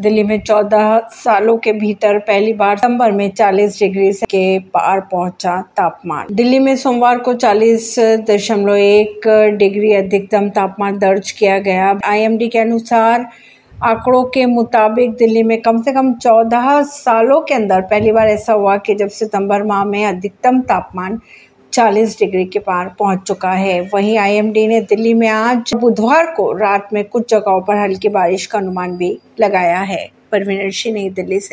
दिल्ली में 14 सालों के भीतर पहली बार सितंबर में 40 डिग्री के पार पहुँचा तापमान। दिल्ली में सोमवार को 40.1 डिग्री अधिकतम तापमान दर्ज किया गया। आईएमडी के अनुसार, आंकड़ों के मुताबिक दिल्ली में कम से कम 14 सालों के अंदर पहली बार ऐसा हुआ कि जब सितंबर माह में अधिकतम तापमान 40 डिग्री के पार पहुँच चुका है। वहीं आईएमडी ने दिल्ली में आज बुधवार को रात में कुछ जगहों पर हल्की बारिश का अनुमान भी लगाया है। परवीन सिंह नई दिल्ली से।